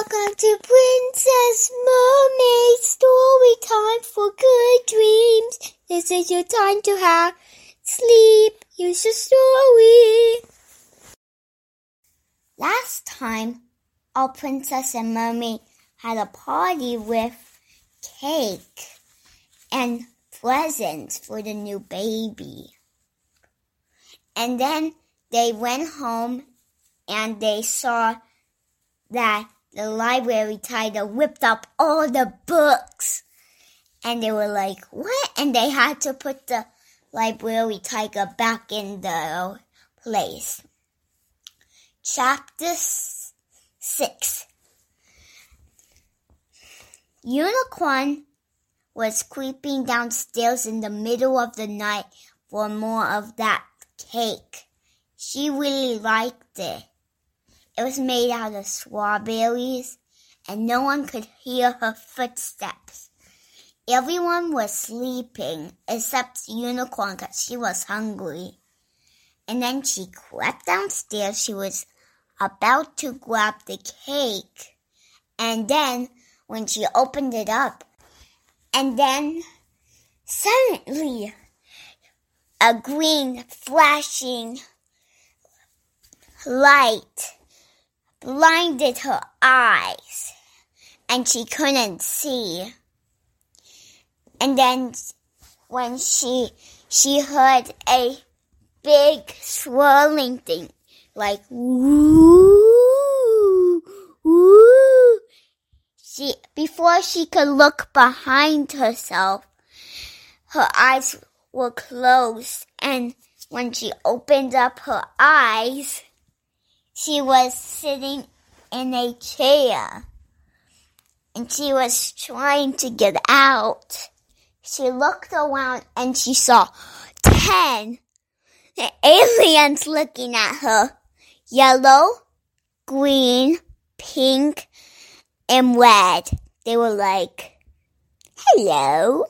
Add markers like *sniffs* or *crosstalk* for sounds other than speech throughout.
Welcome to Princess Mermaid Story Time for Good Dreams. This is your time to have sleep. Here's a story. Last time, our princess and mermaid had a party with cake and presents for the new baby. And then they went home and they saw that the library tiger whipped up all the books. And they were like, what? And they had to put the library tiger back in the place. Chapter 6 Unicorn was creeping downstairs in the middle of the night for more of that cake. She really liked it. It was made out of strawberries, and no one could hear her footsteps. Everyone was sleeping except Unicorn because she was hungry. And then she crept downstairs. She was about to grab the cake. And then when she opened it up, and then suddenly a green flashing light blinded her eyes and she couldn't see. And then when she she heard a big swirling thing like woo woo she before she could look behind herself her eyes were closed and when she opened up her eyes she was sitting in a chair and she was trying to get out. She looked around and she saw ten aliens looking at her. Yellow, green, pink, and red. They were like, hello.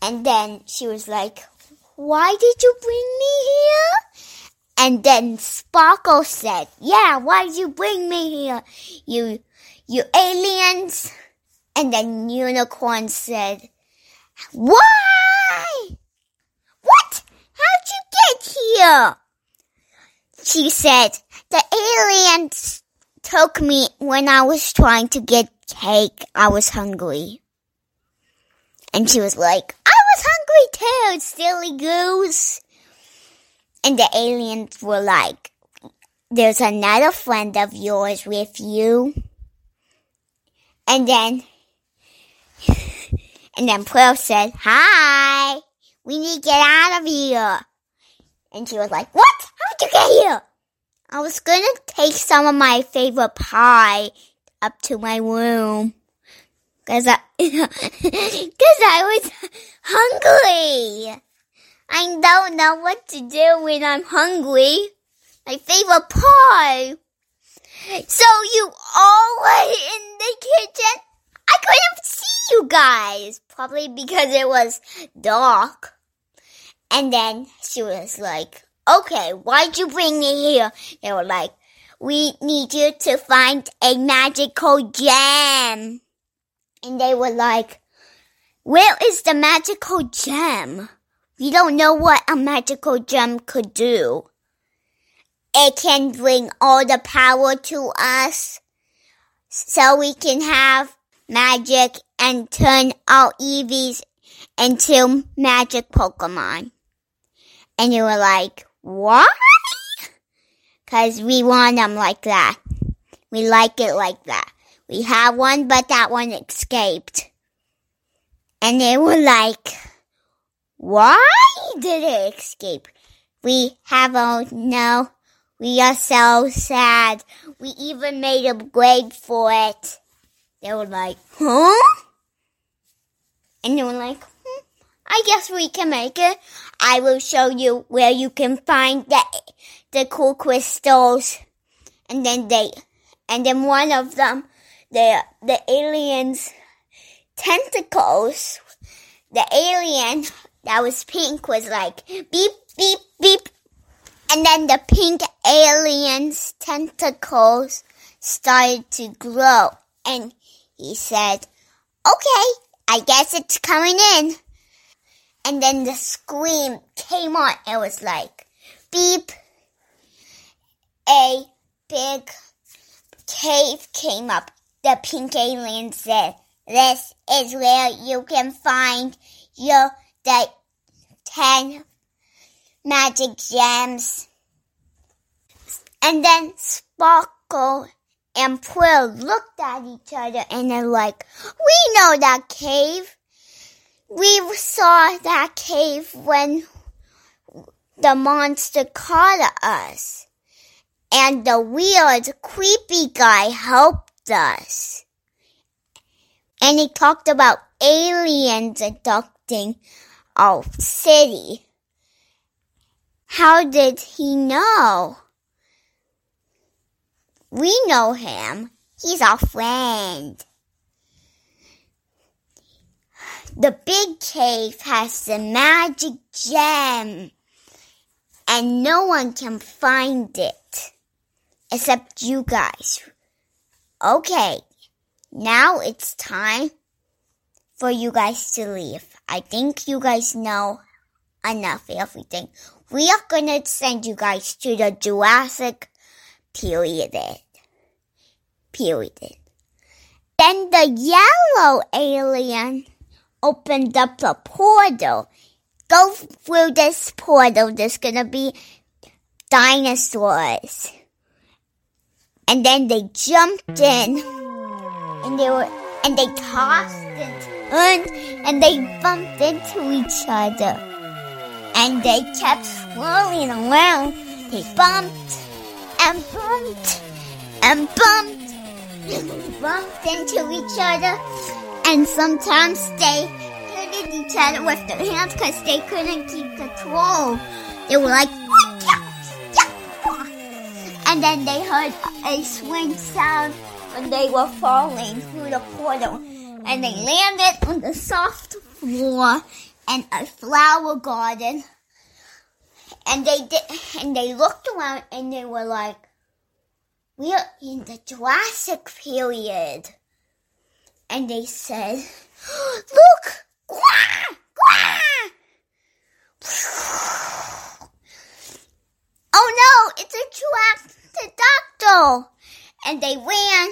And then she was like, why did you bring me here? And then Sparkle said, yeah, why'd you bring me here? You, you aliens? And then Unicorn said, why? What? How'd you get here? She said, the aliens took me when I was trying to get cake. I was hungry. And she was like, I was hungry too, silly goose. And the aliens were like, there's another friend of yours with you. And then, *laughs* and then Pearl said, hi, we need to get out of here. And she was like, what? How'd you get here? I was gonna take some of my favorite pie up to my room. Cause I, *laughs* cause I was hungry. I don't know what to do when I'm hungry. My favorite pie. So you all were in the kitchen? I couldn't see you guys. Probably because it was dark. And then she was like, okay, why'd you bring me here? They were like, we need you to find a magical gem. And they were like, where is the magical gem? We don't know what a magical gem could do. It can bring all the power to us so we can have magic and turn our Eevees into magic Pokemon. And you were like, what? Cause we want them like that. We like it like that. We have one, but that one escaped. And they were like, why did it escape? We have no. We are so sad. We even made a grave for it. They were like, huh? And they were like, hmm, I guess we can make it. I will show you where you can find the, the cool crystals. And then they, and then one of them, the, the aliens tentacles, the alien that was pink was like beep, beep, beep. And then the pink alien's tentacles started to glow. And he said, okay, I guess it's coming in. And then the scream came on. It was like, beep. A big cave came up. The pink alien said, this is where you can find your the ten magic gems. And then Sparkle and Quill looked at each other and they're like, we know that cave. We saw that cave when the monster caught us. And the weird, creepy guy helped us. And he talked about aliens abducting our city. How did he know? We know him. He's our friend. The big cave has the magic gem, and no one can find it except you guys. Okay, now it's time for you guys to leave. I think you guys know enough everything. We are gonna send you guys to the Jurassic period. Period. Then the yellow alien opened up a portal. Go through this portal. There's gonna be dinosaurs. And then they jumped in and they were and they tossed and and they bumped into each other. And they kept swirling around. They bumped and bumped and bumped and bumped into each other. And sometimes they hit each other with their hands because they couldn't keep control. They were like, and then they heard a swing sound when they were falling through the portal. And they landed on the soft floor and a flower garden. And they did, and they looked around and they were like, we're in the Jurassic period. And they said, *gasps* look. Oh no, it's a pterodactyl. And they ran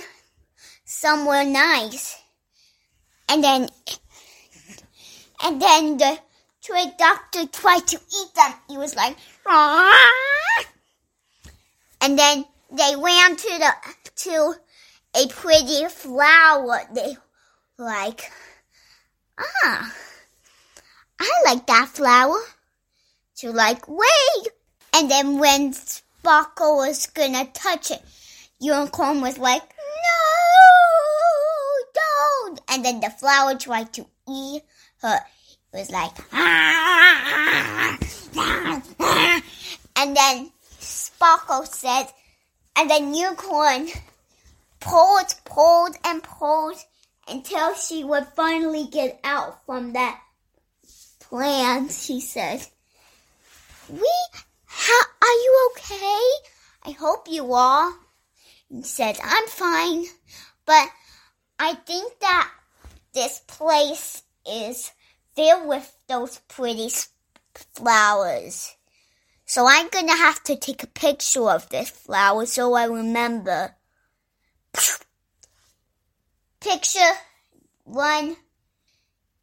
somewhere nice. And then, and then the pterodactyl tried to eat them. He was like, Aah! and then they ran to the, to a pretty flower. They like, ah, I like that flower. To like, wait. And then when Sparkle was gonna touch it, Unicorn was like, no, And then the flower tried to eat her. It was like, ah, ah, ah. and then Sparkle said, and then Unicorn pulled, pulled, and pulled until she would finally get out from that plant. She said, we, how, are you okay? I hope you are. He said, I'm fine, but I think that this place is filled with those pretty flowers. So I'm gonna have to take a picture of this flower so I remember. *sniffs* Picture one.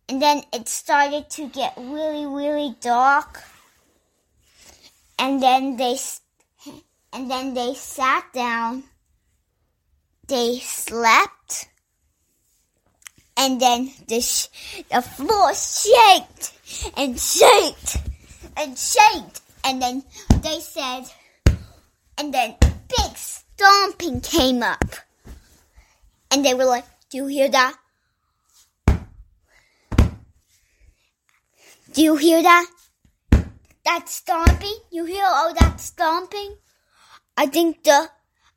And then it started to get really, really dark. And then they, and then they sat down. They slept. And then the, sh- the floor shaked and shaked and shaked and then they said, and then big stomping came up. And they were like, do you hear that? Do you hear that? That stomping? You hear all that stomping? I think the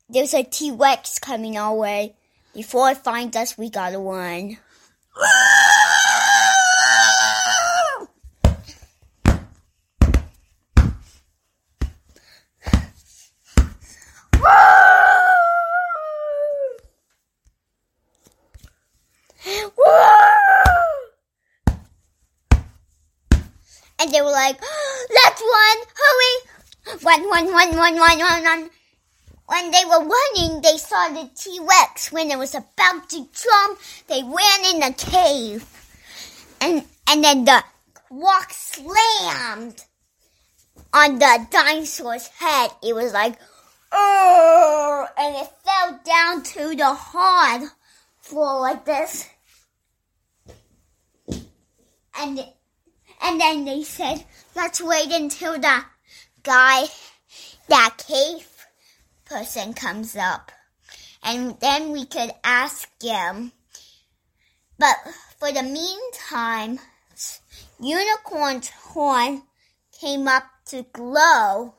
there's a T-Rex coming our way. Before it finds us, we gotta run and they were like, *gasps* "That's one, hurry, one, one, one, one, one, one, one." When they were running, they saw the T-Rex. When it was about to jump, they ran in the cave. And, and then the rock slammed on the dinosaur's head. It was like, oh, and it fell down to the hard floor like this. And, and then they said, let's wait until the guy, that cave person comes up. And then we could ask him. But for the meantime, Unicorn's horn came up to glow.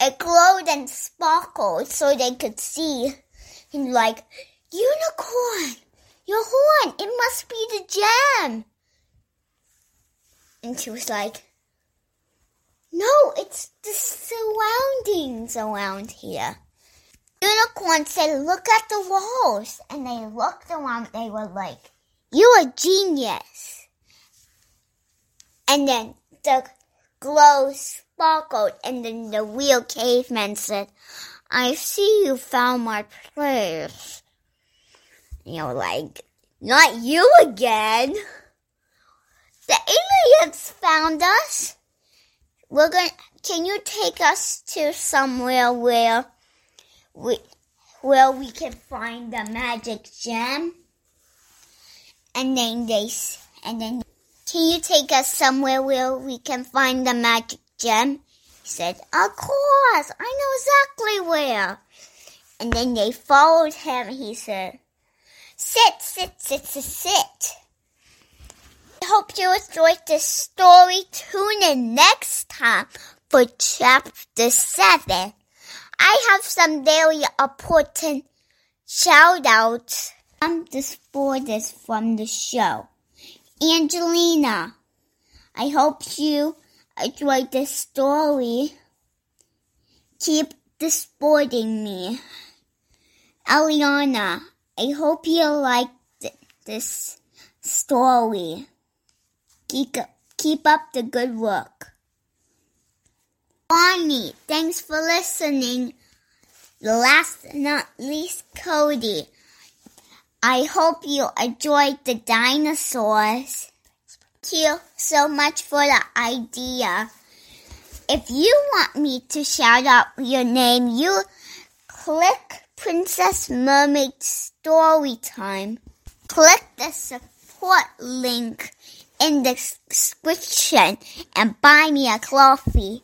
It glowed and sparkled so they could see. And like, Unicorn, your horn, it must be the gem. And she was like, no, it's the surroundings around here. Unicorn said, look at the walls. And they looked around. They were like, you're a genius. And then the glow sparkled. And then the real caveman said, I see you found my place. You're like, not you again. The aliens found us. We're going. Can you take us to somewhere where we where we can find the magic gem? And then they and then can you take us somewhere where we can find the magic gem? He said, Of course, I know exactly where. And then they followed him. He said, Sit, sit, sit, sit, sit. I hope you enjoyed this story. Tune in next time for chapter 7. I have some very important shout outs from the supporters from the show. Angelina, I hope you enjoyed this story. Keep supporting me. Eliana, I hope you liked this story. Keep, keep up the good work. Bonnie, thanks for listening. Last not least, Cody. I hope you enjoyed the dinosaurs. Thank you so much for the idea. If you want me to shout out your name, you click Princess Mermaid Story Time. Click the support link in the description and buy me a coffee.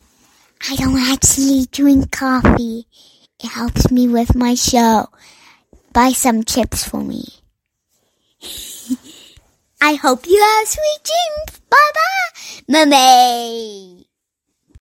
I don't actually drink coffee. It helps me with my show. Buy some chips for me. *laughs* I hope you have sweet dreams. Bye bye, mermaid.